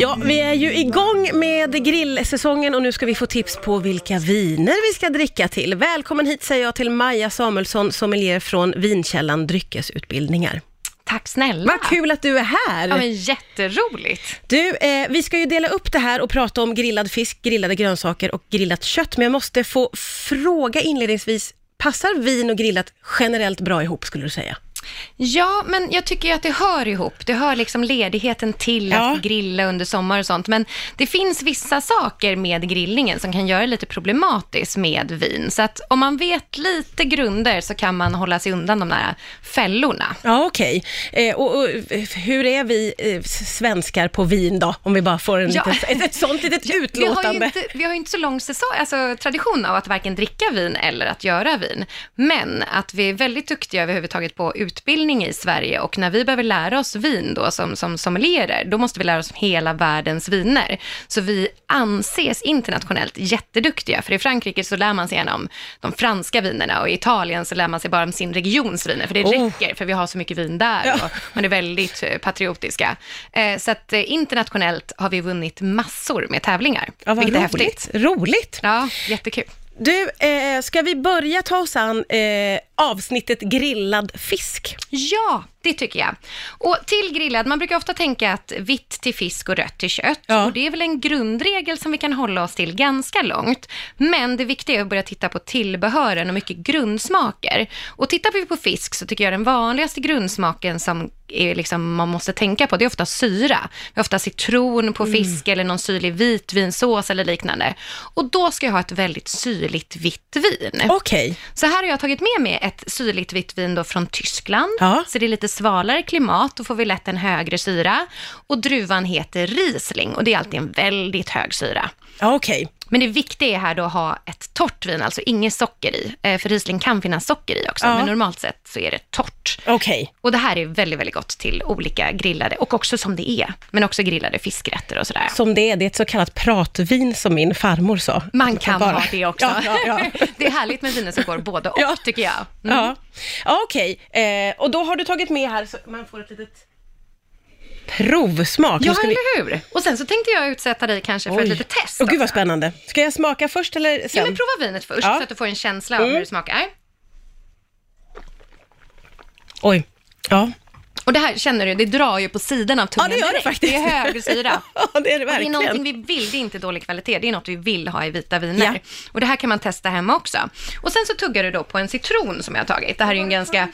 Ja, vi är ju igång med grillsäsongen och nu ska vi få tips på vilka viner vi ska dricka till. Välkommen hit säger jag till Maja Samuelsson, sommelier från Vinkällan Dryckesutbildningar. Tack snälla. Vad kul att du är här! Ja, men jätteroligt. Du, eh, vi ska ju dela upp det här och prata om grillad fisk, grillade grönsaker och grillat kött, men jag måste få fråga inledningsvis, passar vin och grillat generellt bra ihop skulle du säga? Ja, men jag tycker ju att det hör ihop. Det hör liksom ledigheten till Ja. att grilla under sommar och sånt. Men det finns vissa saker med grillningen som kan göra det lite problematiskt med vin. Så att om man vet lite grunder så kan man hålla sig undan de där fällorna. Ja, okej. Eh, och, och hur är vi eh, svenskar på vin då? Om vi bara får en Ja. litet, ett, ett sånt litet Vi har, ju utlåtande. inte, vi har ju inte så lång säsong, alltså, tradition av att varken dricka vin eller att göra vin. Men att vi är väldigt duktiga överhuvudtaget på utbildning i Sverige och när vi behöver lära oss vin då som, som sommelierer, då måste vi lära oss hela världens viner. Så vi anses internationellt jätteduktiga, för i Frankrike så lär man sig gärna om de franska vinerna och i Italien så lär man sig bara om sin regions viner, för det Oh. räcker, för vi har så mycket vin där Ja. och man är väldigt eh, patriotiska. Eh, så att eh, internationellt har vi vunnit massor med tävlingar, Ja, vilket är roligt. häftigt. roligt. Ja, jättekul. Du, eh, ska vi börja ta oss an eh, avsnittet grillad fisk? Ja, det tycker jag. Och till grillad, man brukar ofta tänka att vitt till fisk och rött till kött. Ja. Och det är väl en grundregel som vi kan hålla oss till ganska långt. Men det viktiga är att börja titta på tillbehören och mycket grundsmaker. Och tittar vi på fisk så tycker jag den vanligaste grundsmaken som är liksom, man måste tänka på, det är ofta syra. Vi har ofta citron på fisk eller någon syrlig vitvinsås eller liknande. Och då ska jag ha ett väldigt syrligt vitt vin. Okej. Så här har jag tagit med mig ett syrligt vitt vin då från Tyskland. Ja. Så det är lite svalare klimat, då får vi lätt en högre syra. Och druvan heter Riesling och det är alltid en väldigt hög syra. Ja, okej. Men det viktiga är här då att ha ett torrt vin, alltså inget socker i. Eh, För Riesling kan finnas socker i också, Ja. men normalt sett så är det torrt. Okej. Och det här är väldigt, väldigt gott till olika grillade, och också som det är, men också grillade fiskrätter och sådär. Som det är, det är ett så kallat pratvin som min farmor sa. Man kan Bara- ha det också. Ja, ja, det är härligt med viner som går både och, Ja. tycker jag. Mm. Ja, ja okej. Eh, och då har du tagit med här så man får ett litet provsmak. Ja, vi- eller hur? Och sen så tänkte jag utsätta dig kanske för Oj. ett litet test Åh, gud vad spännande. Ska jag smaka först eller sen? Ja, men prova vinet först Ja. Mm. så att du får en känsla av hur det smakar. Oj. Ja. Och det här känner du, det drar ju på sidan av tungan Ja, det gör det direkt. faktiskt. Det är hög syra. ja, det är det Och Det är verkligen. någonting vi vill, det är inte dålig kvalitet, det är något vi vill ha i vita viner. Ja. Och det här kan man testa hemma också. Och sen så tuggar du då på en citron som jag har tagit. Det här är ju en ganska,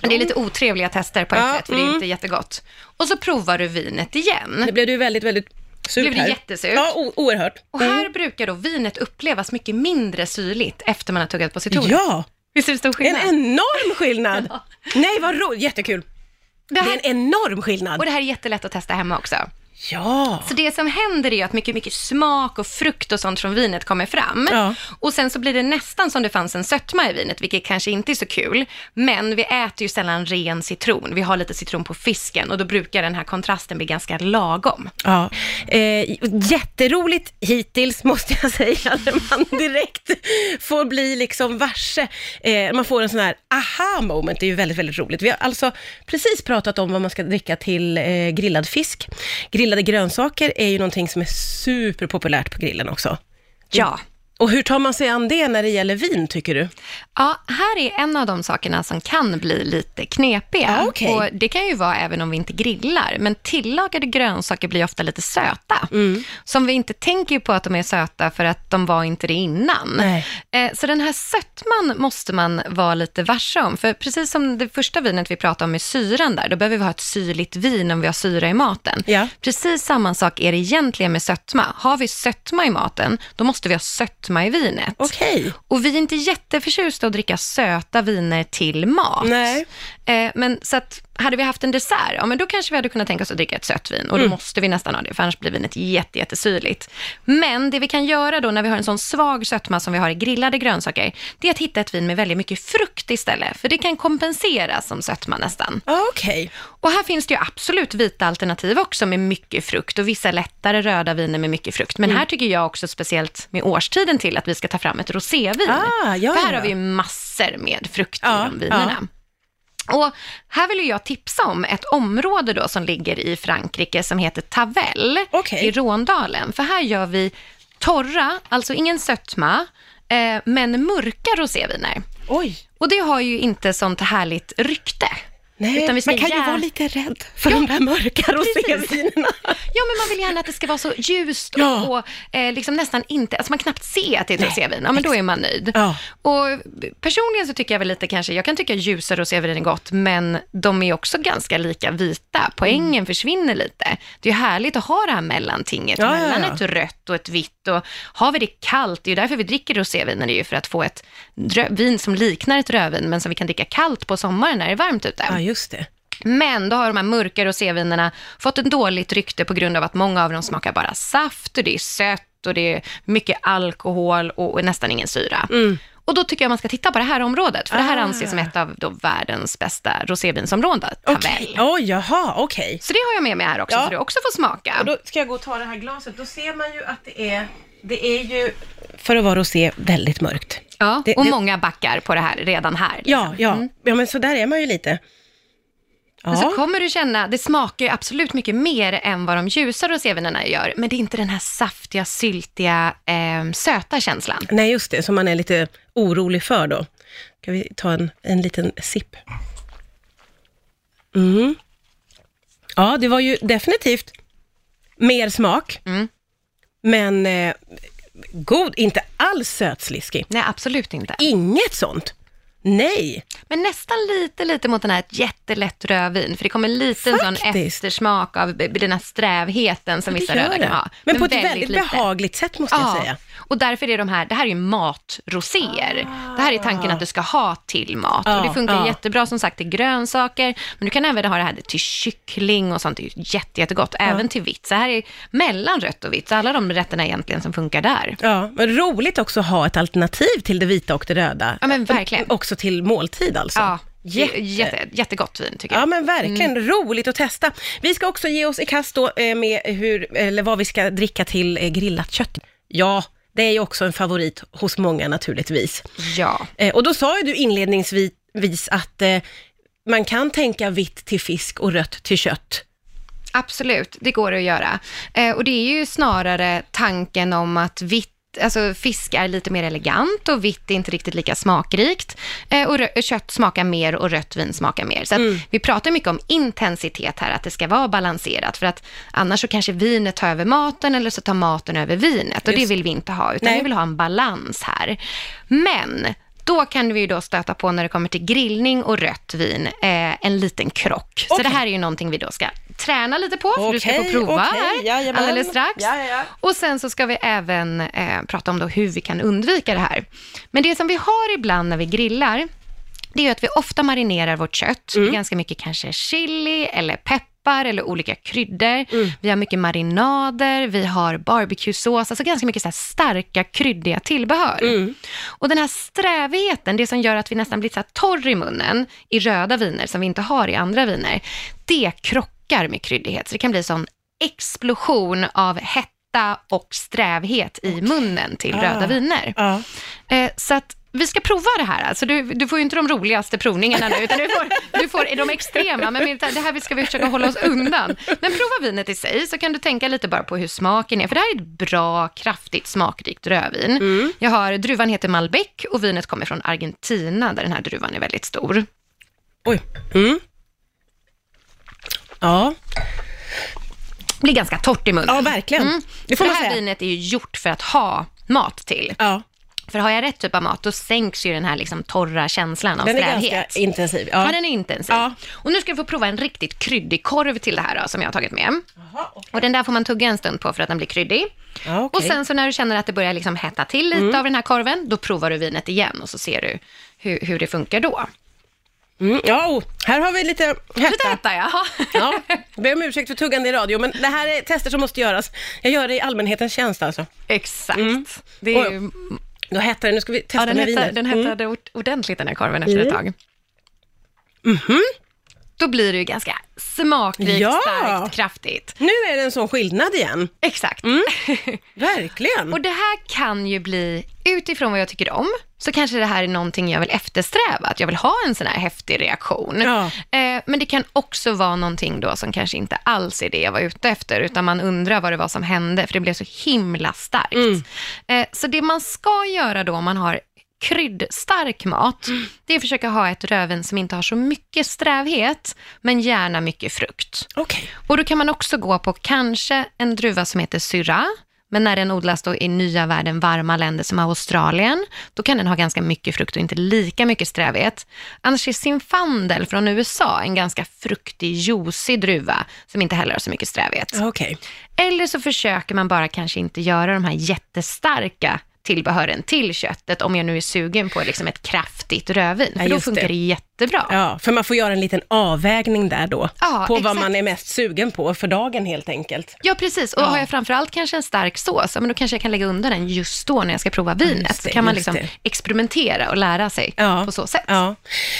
det är lite otrevliga tester på ett Ja, sätt, för det är mm. inte jättegott. Och så provar du vinet igen. Nu blev du väldigt, väldigt surt Blev det här. jättesurt? Ja, oerhört. Och här brukar då vinet upplevas mycket mindre syrligt efter man har tuggat på citronen. Ja, Visst är det stor en skillnad? enorm skillnad. Nej, vad roligt. Jättekul. Det Det är här, en enorm skillnad. och det här är jättelätt att testa hemma också. Ja. Så det som händer är att mycket, mycket smak och frukt och sånt från vinet kommer fram. Ja. Och sen så blir det nästan som det fanns en sötma i vinet, vilket kanske inte är så kul. Men vi äter ju sällan ren citron. Vi har lite citron på fisken och då brukar den här kontrasten bli ganska lagom. Ja, eh, jätteroligt hittills måste jag säga, när man direkt får bli liksom varse. Eh, man får en sån här aha moment, det är ju väldigt, väldigt roligt. Vi har alltså precis pratat om vad man ska dricka till eh, grillad fisk. Grillade grönsaker är ju någonting som är superpopulärt på grillen också. Ja. Och hur tar man sig an det när det gäller vin, tycker du? Ja, här är en av de sakerna som kan bli lite knepiga. Ja, okej. Och det kan ju vara även om vi inte grillar, men tillagade grönsaker blir ofta lite söta. Mm. Som vi inte tänker på att de är söta för att de var inte det innan. Eh, Så den här sötman måste man vara lite varse om. För precis som det första vinet vi pratade om med syran där, då behöver vi ha ett syrligt vin om vi har syra i maten. Ja. Precis samma sak är det egentligen med sötma. Har vi sötma i maten, då måste vi ha sötma i vinet. Okej. Och vi är inte jätteförtjusta att dricka söta viner till mat. Nej. Eh, men så att hade vi haft en dessert, ja men då kanske vi hade kunnat tänka oss att dricka ett sött vin. Och då måste vi nästan ha det, för annars blir vinet jätte, jättesyrligt. Men det vi kan göra då när vi har en sån svag sötma som vi har i grillade grönsaker, det är att hitta ett vin med väldigt mycket frukt istället. För det kan kompensera som sötma nästan. Ja, Okej. Och här finns det ju absolut vita alternativ också med mycket frukt och vissa lättare röda viner med mycket frukt. Men här tycker jag också speciellt med årstiden till att vi ska ta fram ett rosévin. Ah, ja, För här ja. har vi massor med frukt i de vinerna. Och här vill jag tipsa om ett område då som ligger i Frankrike som heter Tavel Okej. i Råndalen. För här gör vi torra, alltså ingen sötma, eh, men mörka roséviner. Oj. Och det har ju inte sånt härligt rykte. Nej, man kan ju vara lite rädd för de där mörka rosévinerna. Ja, men man vill gärna att det ska vara så ljust Ja. och, och eh, liksom nästan inte, alltså man knappt ser att det är ett rosévin. Ja, men då är man nöjd. Ja. Och personligen så tycker jag väl lite kanske, jag kan tycka ljusa rosévin är gott, men de är också ganska lika vita. Poängen Mm. försvinner lite. Det är ju härligt att ha det här mellantinget Ja, ja, mellan ja. ett rött och ett vitt. Och har vi det kallt, det är ju därför vi dricker roséviner, det är ju för att få ett vin som liknar ett rödvin, men som vi kan dricka kallt på sommaren när det är varmt ute. ja, just det. Men då har de här mörka rosévinerna fått ett dåligt rykte på grund av att många av dem smakar bara saft och det är sött och det är mycket alkohol och nästan ingen syra. Och då tycker jag man ska titta på det här området, för det här Ah. anses som ett av världens bästa rosévinsområden. Okej. Oj, jaha, okej. Så det har jag med mig här också, Ja. så du också får smaka. Och då ska jag gå och ta det här glaset. Då ser man ju att det är, det är ju, för att vara rosé, väldigt mörkt. ja, det- och det- många backar på det här redan här. liksom. Ja, ja. Ja, men så där är man ju lite. Men så kommer du känna, det smakar ju absolut mycket mer än vad de ljusa rosévinerna gör, men det är inte den här saftiga, syltiga, eh, söta känslan. nej just det, som man är lite orolig för då. Ska vi ta en, en liten sipp? Mm. Ja, det var ju definitivt mer smak, Mm. men eh, god, inte alls sötsliskig. Nej, absolut inte. Inget sånt. Nej. Men nästan lite, lite mot den här jättelätt rödvin, för det kommer lite en sån eftersmak av den här strävheten som vissa röda kan ha. Men, på ett väldigt, lite. behagligt sätt måste jag Ja, säga. och därför är de här, det här är ju matroséer. Det här är tanken att du ska ha till mat. Ja, och det funkar ja. jättebra som sagt till grönsaker, men du kan även ha det här till kyckling och sånt. Det är jätte, jättegott, även till vitt. Så här är mellan rött och vitt, så alla de rätterna egentligen som funkar där. Ja, men roligt också att ha ett alternativ till det vita och det röda. Ja, men verkligen. Och också till måltid alltså. Ja, Jätte- jätte, jätte, jättegott vin tycker jag. Ja men verkligen, Mm. roligt att testa. Vi ska också ge oss i kast då eh, med hur, eller vad vi ska dricka till eh, grillat kött. Ja, det är ju också en favorit hos många naturligtvis. Ja. Eh, Och då sa ju du inledningsvis att man kan tänka vitt till fisk och rött till kött. Absolut, det går att göra. Och det är ju snarare tanken om att vitt Alltså fisk är lite mer elegant och vitt är inte riktigt lika smakrikt. Eh, och rö- kött smakar mer och rött vin smakar mer. Så att vi pratar mycket om intensitet här, att det ska vara balanserat. För att annars så kanske vinet tar över maten eller så tar maten över vinet. Och Just. det vill vi inte ha, utan Nej. vi vill ha en balans här. Men då kan vi ju då stöta på när det kommer till grillning och rött vin, eh, en liten krock. Så Okej. det här är ju någonting vi då ska träna lite på, för du ska få prova okej, här jajamän. alldeles strax. Ja, ja. Och sen så ska vi även eh, prata om då hur vi kan undvika det här. Men det som vi har ibland när vi grillar, det är att vi ofta marinerar vårt kött. Mm. Ganska mycket kanske chili eller peppar eller olika kryddor. Mm. Vi har mycket marinader, vi har barbecuesås, alltså ganska mycket så starka kryddiga tillbehör. Mm. Och den här strävigheten, det som gör att vi nästan blir så torr i munnen i röda viner som vi inte har i andra viner, det krockar med kryddighet. Så det kan bli sån explosion av hetta och strävhet i munnen till Ah. röda viner. Ja. Eh, så att vi ska prova det här. Alltså du, du får ju inte de roligaste provningarna nu, utan du får, du får de extrema. Men det här ska vi försöka hålla oss undan. Men prova vinet i sig, så kan du tänka lite bara på hur smaken är. För det här är ett bra, kraftigt, smakrikt rödvin. Jag har, druvan heter Malbec och vinet kommer från Argentina, där den här druvan är väldigt stor. Oj. Mm. Ja. Blir ganska torrt i munnen. ja, verkligen. Mm. Det får det man här säga. vinet är ju gjort för att ha mat till. Ja, För har jag rätt typ av mat, då sänks ju den här liksom torra känslan av den är strävhet. ganska intensiv. Ja. Ja. den är intensiv. Ja. Och nu ska du få prova en riktigt kryddig korv till det här då, som jag har tagit med. Jaha, okej. Och den där får man tugga en stund på för att den blir kryddig. Ja, okej. Och sen så när du känner att det börjar liksom hetta till lite av den här korven, då provar du vinet igen och så ser du hur, hur det funkar då. Mm, ja, oh, här har vi lite Lite hetta. hetta, ja. Ja, ber om ursäkt för tuggande i radio, men det här är tester som måste göras. Jag gör det i allmänhetens tjänst alltså. Exakt. Mm. Det är ju, Då hettar det, nu ska vi testa ja, den, med hettar, vinet. den Mm. hettade ord- ordentligt den här korven efter ett tag. Då blir det ju ganska smakrikt, Ja. starkt, kraftigt. Nu är det en sån skillnad igen. Exakt. Verkligen. Och det här kan ju bli, utifrån vad jag tycker om, så kanske det här är någonting jag vill eftersträva, att jag vill ha en sån här häftig reaktion. Ja. Eh, men det kan också vara någonting då som kanske inte alls är det jag var ute efter, utan man undrar vad det var som hände, för det blev så himla starkt. Mm. Eh, så det man ska göra då om man har kryddstark mat, Mm. det är att försöka ha ett rödvin som inte har så mycket strävhet, men gärna mycket frukt. Okej. Och då kan man också gå på kanske en druva som heter Syrah, men när den odlas då i nya världen, varma länder som Australien, då kan den ha ganska mycket frukt och inte lika mycket strävhet. Annars är Zinfandel från USA en ganska fruktig, juicy druva som inte heller har så mycket strävhet. Okej. Eller så försöker man bara kanske inte göra de här jättestarka tillbehören till köttet om jag nu är sugen på liksom ett kraftigt rödvin, Ja, för då just funkar det. det, jättebra. Ja, för man får göra en liten avvägning där då. Ja, på vad exakt. man är mest sugen på för dagen helt enkelt. Ja, precis. Och Ja. har jag framförallt kanske en stark sås, ja, men då kanske jag kan lägga undan den just då när jag ska prova vinet. just det, kan man liksom det. experimentera och lära sig Ja. på så sätt. Ja.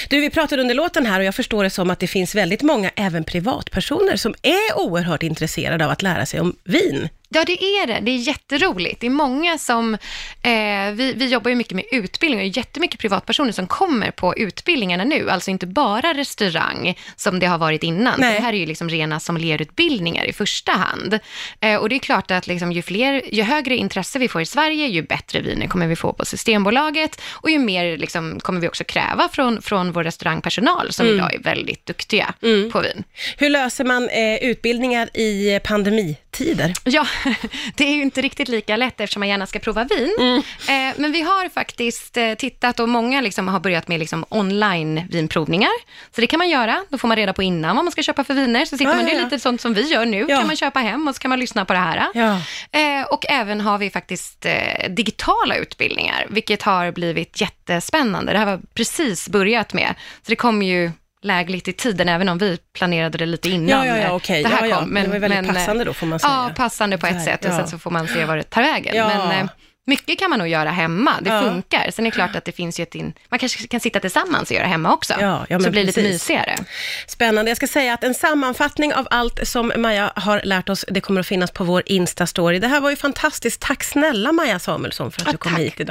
Du, vi pratade under låten här och jag förstår det som att det finns väldigt många, även privatpersoner, som är oerhört intresserade av att lära sig om vin. Ja, det är det. Det är jätteroligt. Det är många som, eh, vi, vi jobbar ju mycket med utbildning och det är jättemycket privatpersoner som kommer på utbildningarna nu, alltså inte bara restaurang som det har varit innan. Det här är ju liksom rena sommelierutbildningar i första hand. Eh, och det är klart att liksom ju, fler, ju högre intresse vi får i Sverige, ju bättre viner kommer vi få på Systembolaget och ju mer liksom kommer vi också kräva från, från vår restaurangpersonal som idag är väldigt duktiga på vin. Hur löser man eh, utbildningar i pandemitider? Ja, det är ju inte riktigt lika lätt eftersom man gärna ska prova vin. Eh, men vi har faktiskt eh, tittat och många liksom har börjat med liksom online vinprovningar. Så det kan man göra. Då får man reda på innan vad man ska köpa för viner. Så sitter Ja, man, det är ja. lite sånt som vi gör nu. Ja. kan man köpa hem och så kan man lyssna på det här. Ja. Eh, och även har vi faktiskt eh, digitala utbildningar, vilket har blivit jättespännande. Det här var precis börjat med. Så det kommer ju lägligt i tiden, även om vi planerade det lite innan. Ja, ja, ja, okej. Det här Ja, ja. kom. Det var väldigt eh, passande då, får man säga. Ja, passande på ett Där, sätt och sen så får man se var det tar vägen. Men eh, mycket kan man nog göra hemma, det funkar. Sen är det klart att det finns ju ett in... Man kanske kan sitta tillsammans och göra hemma också. Ja, ja, men så blir det lite mysigare. Spännande. Jag ska säga att en sammanfattning av allt som Maja har lärt oss, det kommer att finnas på vår Insta-story. Det här var ju fantastiskt. Tack snälla Maja Samuelsson för att Ja, du kom tack. hit idag.